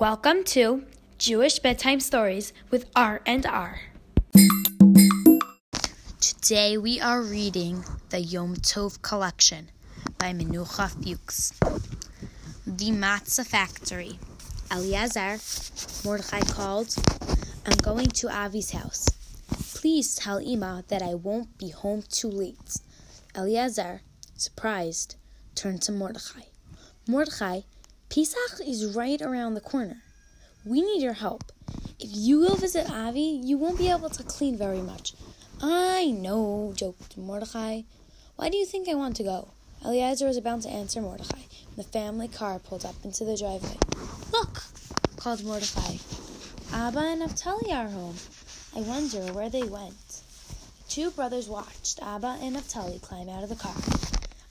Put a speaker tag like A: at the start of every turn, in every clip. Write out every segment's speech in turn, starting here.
A: Welcome to Jewish Bedtime Stories with R and R. Today we are reading the Yom Tov collection by Menucha Fuchs. The Matzah Factory. Eliezer, Mordechai called, I'm going to Avi's house. Please tell Ima that I won't be home too late. Eliezer, surprised, turned to Mordechai. Mordechai, Pesach is right around the corner. We need your help. If you go visit Avi, you won't be able to clean very much. I know, joked Mordechai. Why do you think I want to go? Eliezer was about to answer Mordechai when the family car pulled up into the driveway. Look, called Mordechai. Abba and Naphtali are home. I wonder where they went. The two brothers watched Abba and Naphtali climb out of the car.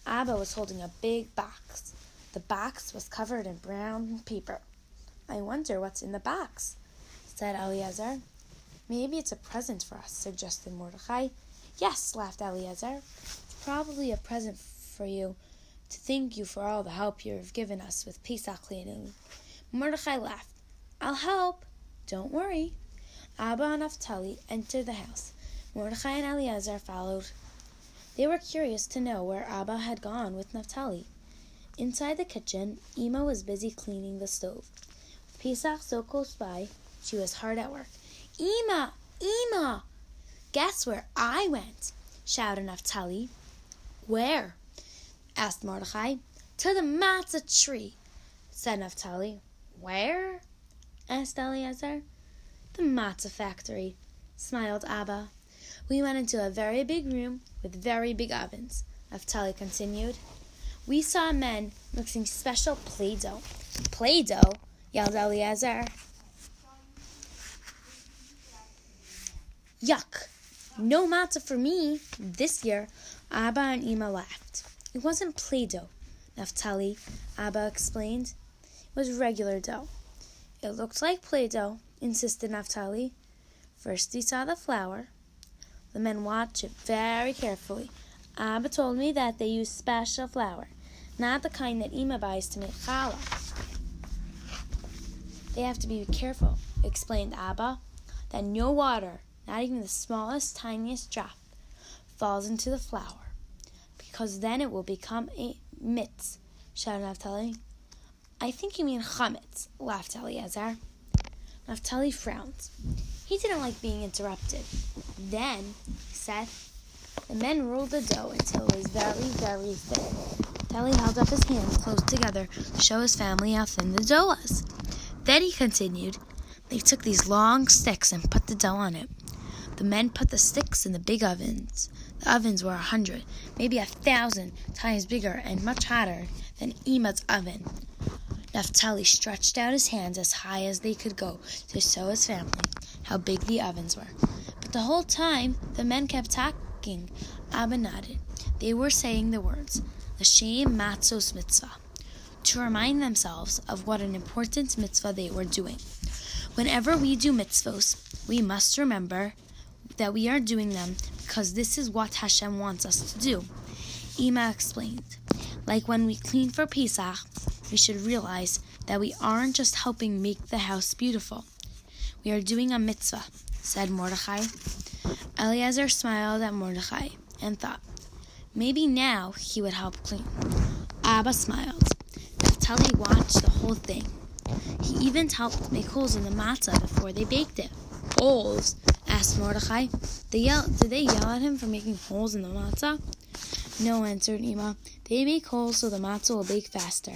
A: Abba was holding a big box. The box was covered in brown paper. I wonder what's in the box, said Eliezer. Maybe it's a present for us, suggested Mordecai. Yes, laughed Eliezer. It's probably a present for you to thank you for all the help you have given us with Pesach cleaning. Mordecai laughed. I'll help. Don't worry. Abba and Naphtali entered the house. Mordecai and Eliezer followed. They were curious to know where Abba had gone with Naphtali. Inside the kitchen, Ema was busy cleaning the stove. With Pesach so close by, she was hard at work. Ema! Ema! Guess where I went? shouted Naphtali. Where? asked Mordecai. To the matzah tree, said Naphtali. Where? asked Eliezer. The matzah factory, smiled Abba. We went into a very big room with very big ovens, Naphtali continued. We saw men mixing special Play Doh. Play Doh? yelled Eliezer. Yuck! No matzah for me. This year, Abba and Ema laughed. It wasn't Play Doh, Naphtali, Abba explained. It was regular dough. It looked like Play Doh, insisted Naphtali. First he saw the flour. The men watched it very carefully. Abba told me that they used special flour not the kind that Ema buys to make challah. They have to be careful, explained Abba, that no water, not even the smallest, tiniest drop, falls into the flour, because then it will become a mitz, shouted Naphtali. I think you mean chametz, laughed Eliezer. Naphtali frowned. He didn't like being interrupted. Then, he said, the men rolled the dough until it was very, very thin. Tally held up his hands close together to show his family how thin the dough was. Then he continued, They took these long sticks and put the dough on it. The men put the sticks in the big ovens. The ovens were a hundred, maybe a thousand times bigger and much hotter than Ema's oven. Naphtali stretched out his hands as high as they could go to show his family how big the ovens were. But the whole time the men kept talking. Abba nodded. They were saying the words, L'shem matzos mitzvah, to remind themselves of what an important mitzvah they were doing. Whenever we do mitzvos, we must remember that we are doing them because this is what Hashem wants us to do. Ima explained. Like when we clean for Pesach, we should realize that we aren't just helping make the house beautiful. We are doing a mitzvah, said Mordechai. Eliezer smiled at Mordechai and thought, Maybe now he would help clean. Abba smiled. Naphtali watched the whole thing. He even helped make holes in the matzah before they baked it. Holes? asked Mordecai. They yell, did they yell at him for making holes in the matzah? No, answered Ema. They make holes so the matzah will bake faster.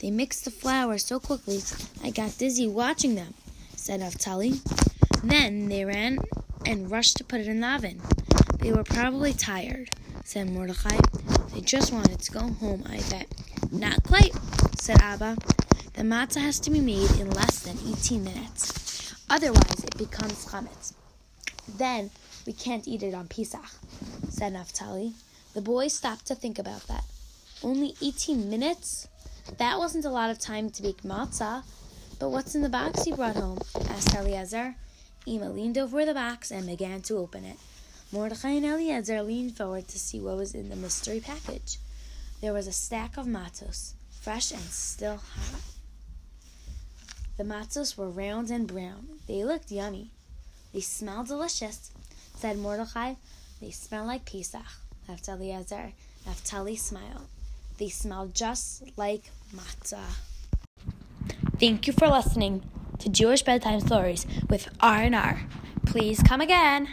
A: They mix the flour so quickly I got dizzy watching them, said Naphtali. Then they ran and rushed to put it in the oven. They were probably tired said Mordecai. They just wanted to go home, I bet. Not quite, said Abba. The matzah has to be made in less than 18 minutes. Otherwise, it becomes chametz. Then we can't eat it on Pesach, said Naphtali. The boys stopped to think about that. Only 18 minutes? That wasn't a lot of time to bake matzah. But what's in the box you brought home? asked Eliezer. Ema leaned over the box and began to open it. Mordecai and Eliezer leaned forward to see what was in the mystery package. There was a stack of matzos, fresh and still hot. The matzos were round and brown. They looked yummy. They smelled delicious, said Mordechai. They smell like Pesach, laughed Eliezer. Naphtali smiled. They smell just like matzah. Thank you for listening to Jewish Bedtime Stories with R&R. Please come again.